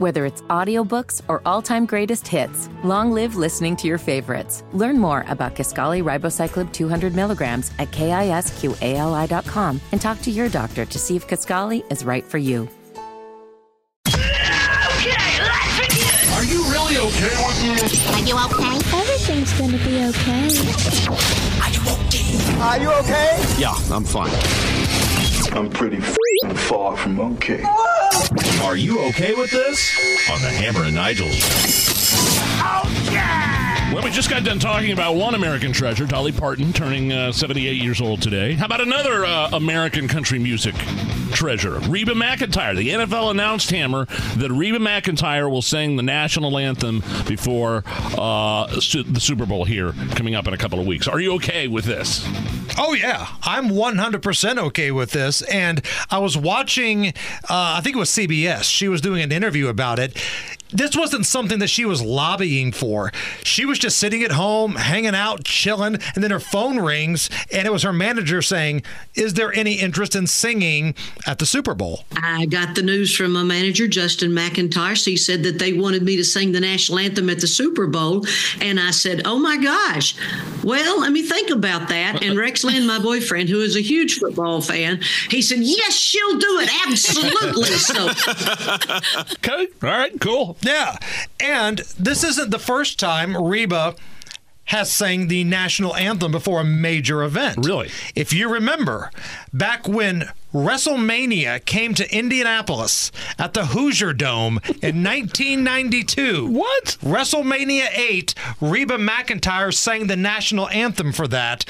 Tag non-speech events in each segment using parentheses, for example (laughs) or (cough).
Whether it's audiobooks or all-time greatest hits, long live listening to your favorites. Learn more about Kisqali Ribociclib 200 milligrams at kisqali.com and talk to your doctor to see if Kisqali is right for you. Okay, let's begin. Are you really okay with this? Are you okay? Everything's gonna be okay. Are you okay? Yeah, I'm fine. I'm pretty f- far from okay. Are you okay with this? On the Hammer and Nigel oh, Well, we just got done talking about one American treasure, Dolly Parton, turning uh, 78 years old today. How about another uh, American country music treasure, Reba McEntire? The NFL announced, Hammer, that Reba McEntire will sing the national anthem before uh, su- the Super Bowl here coming up in a couple of weeks. Are you okay with this? Oh yeah, I'm 100% okay with this. And I was watching, uh, I think it was CBS. She was doing an interview about it. This wasn't something that she was lobbying for. She was just sitting at home, hanging out, chilling, and then her phone rings, and it was her manager saying, "Is there any interest in singing at the Super Bowl?" I got the news from my manager, Justin McEntire. He said that they wanted me to sing the national anthem at the Super Bowl. And I said, Oh my gosh. Well, let me think about that. And Rex Linn, my boyfriend, who is a huge football fan, he said, Yes, she'll do it. Absolutely. So (laughs) Okay. All right. Cool. Yeah. And this isn't the first time Reba has sang the national anthem before a major event. Really? If you remember, back when WrestleMania came to Indianapolis at the Hoosier Dome in (laughs) 1992. What? WrestleMania 8, Reba McEntire sang the national anthem for that.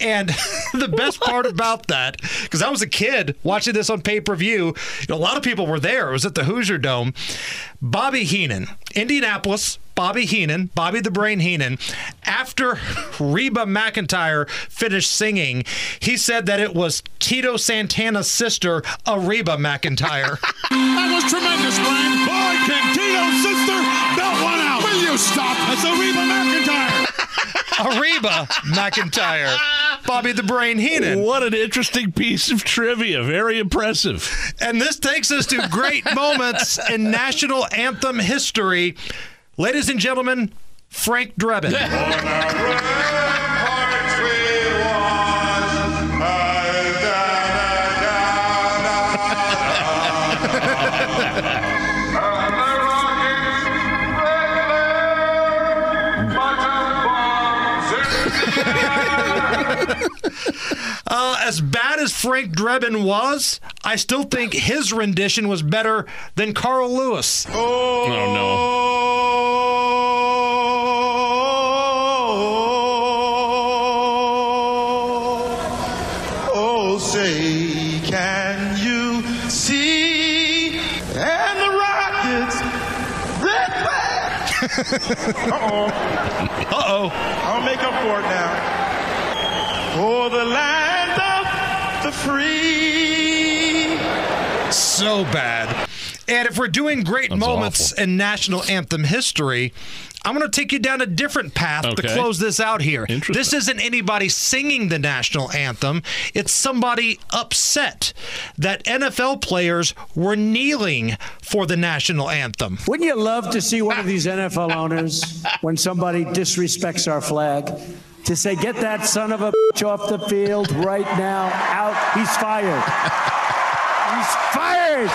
And (laughs) the best part about that, because I was a kid watching this on pay per view, you know, a lot of people were there. It was at the Hoosier Dome. Bobby Heenan, Indianapolis, Bobby Heenan, Bobby the Brain Heenan, after Reba McEntire finished singing, he said that it was Tito Santana's sister, Arriba McEntire. (laughs) That was tremendous, Brian. Boy, can Tito's sister belt one out. Will you stop? That's Reba McIntyre. (laughs) Arriba McEntire. Bobby the Brain Heenan. What an interesting piece of trivia. Very impressive. And this takes us to great moments in national anthem history. Ladies and gentlemen, Frank Drebin. (laughs) (laughs) Uh, as bad as Frank Drebin was, I still think his rendition was better than Carl Lewis. Oh, no. And the Rockets, red flag. (laughs) Uh-oh. Uh-oh. I'll make up for it now. For the land of the free. So bad. And if we're doing great That's moments awful. in national anthem history, I'm going to take you down a different path to close this out here. This isn't anybody singing the national anthem. It's somebody upset that NFL players were kneeling for the national anthem. Wouldn't you love to see one of these NFL owners, when somebody disrespects our flag, to say, get that son of a bitch off the field right now, out, he's fired. He's fired.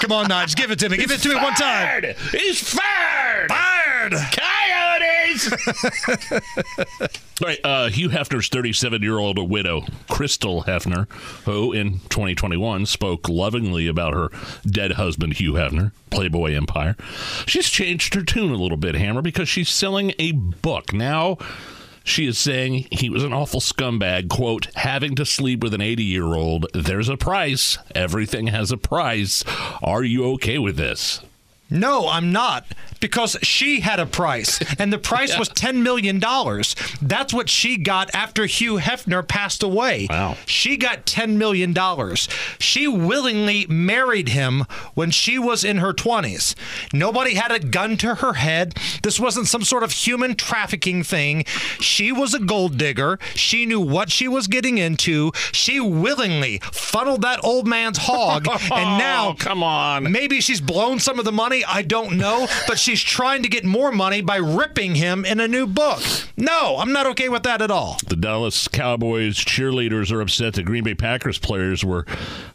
Come on, Nodge, give it to me. Give it to me one time. Fired! He's fired! Fired. Coyotes! (laughs) All right, uh, Hugh Hefner's 37 year old widow, Crystal Hefner, who in 2021 spoke lovingly about her dead husband, Hugh Hefner, Playboy Empire. She's changed her tune a little bit, Hammer, because she's selling a book. Now, she is saying he was an awful scumbag, quote, having to sleep with an 80 year old. There's a price. Everything has a price. Are you okay with this? No, I'm not. Because she had a price, and the price (laughs) was $10 million. That's what she got after Hugh Hefner passed away. Wow. She got $10 million. She willingly married him when she was in her 20s. Nobody had a gun to her head. This wasn't some sort of human trafficking thing. She was a gold digger. She knew what she was getting into. She willingly funneled that old man's hog, (laughs) and now Oh, come on. Maybe she's blown some of the money. I don't know. But she's trying to get more money by ripping him in a new book. No, I'm not okay with that at all. The Dallas Cowboys cheerleaders are upset that Green Bay Packers players were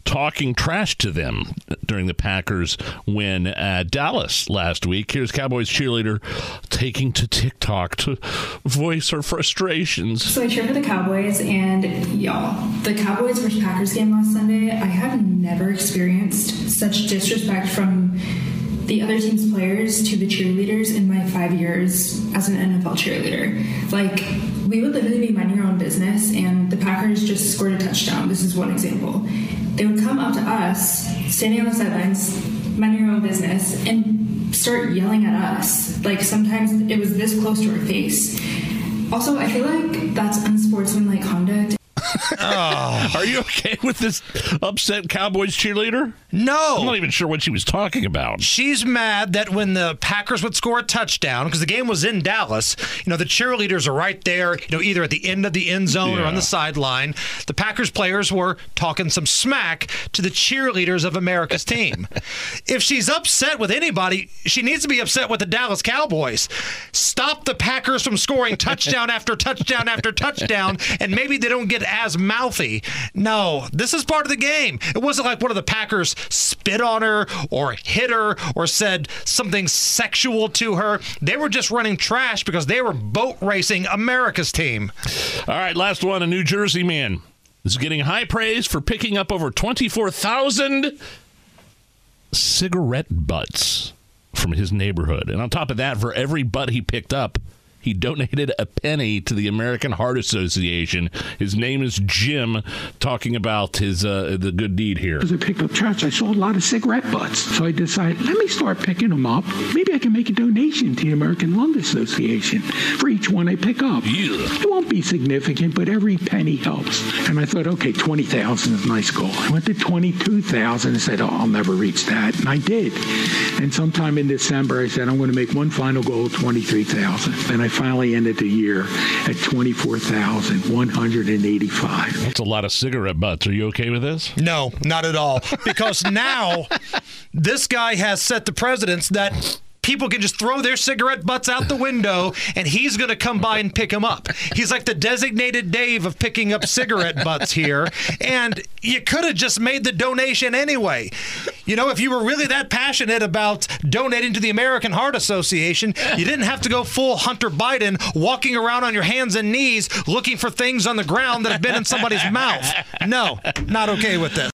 talking trash to them during the Packers win at Dallas last week. Here's Cowboys cheerleader taking to TikTok to voice her frustrations. So I cheer for the Cowboys, and y'all, the Cowboys versus Packers game last Sunday, I have never experienced such disrespect from the other team's players to the cheerleaders in my five years as an NFL cheerleader. Like, we would literally be minding our own business, and the Packers just scored a touchdown. This is one example. They would come up to us, standing on the sidelines, minding our own business, and start yelling at us. Like, sometimes it was this close to our face. Also, I feel like that's unsportsmanlike conduct. (laughs) Are you okay with this upset Cowboys cheerleader? No. I'm not even sure what she was talking about. She's mad that when the Packers would score a touchdown, because the game was in Dallas, you know, the cheerleaders are right there, you know, either at the end of the end zone or on the sideline. The Packers players were talking some smack to the cheerleaders of America's team. (laughs) if she's upset with anybody, she needs to be upset with the Dallas Cowboys. Stop the Packers from scoring touchdown after touchdown after touchdown, and maybe they don't get as mouthy. No, this is part of the game. It wasn't like one of the Packers spit on her or hit her or said something sexual to her. They were just running trash because they were boat racing America's team. All right, last one. A New Jersey man is getting high praise for picking up over 24,000 cigarette butts from his neighborhood. And on top of that, for every butt he picked up, he donated a penny to the American Heart Association. His name is Jim, talking about his uh, the good deed here. As I picked up trash, I saw a lot of cigarette butts. So I decided, let me start picking them up. Maybe I can make a donation to the American Lung Association for each one I pick up. Yeah. It won't be significant, but every penny helps. And I thought, okay, 20,000 is a nice goal. I went to 22,000 and said, oh, I'll never reach that. And I did. And sometime in December, I said, I'm going to make one final goal, 23,000. And I finally ended the year at 24,185. That's a lot of cigarette butts. Are you okay with this? No, not at all. Because (laughs) now this guy has set the precedence that people can just throw their cigarette butts out the window and he's going to come by and pick them up. He's like the designated Dave of picking up cigarette butts here. And you could have just made the donation anyway. You know, if you were really that passionate about donating to the American Heart Association, you didn't have to go full Hunter Biden walking around on your hands and knees looking for things on the ground that have been in somebody's mouth. No, not okay with this.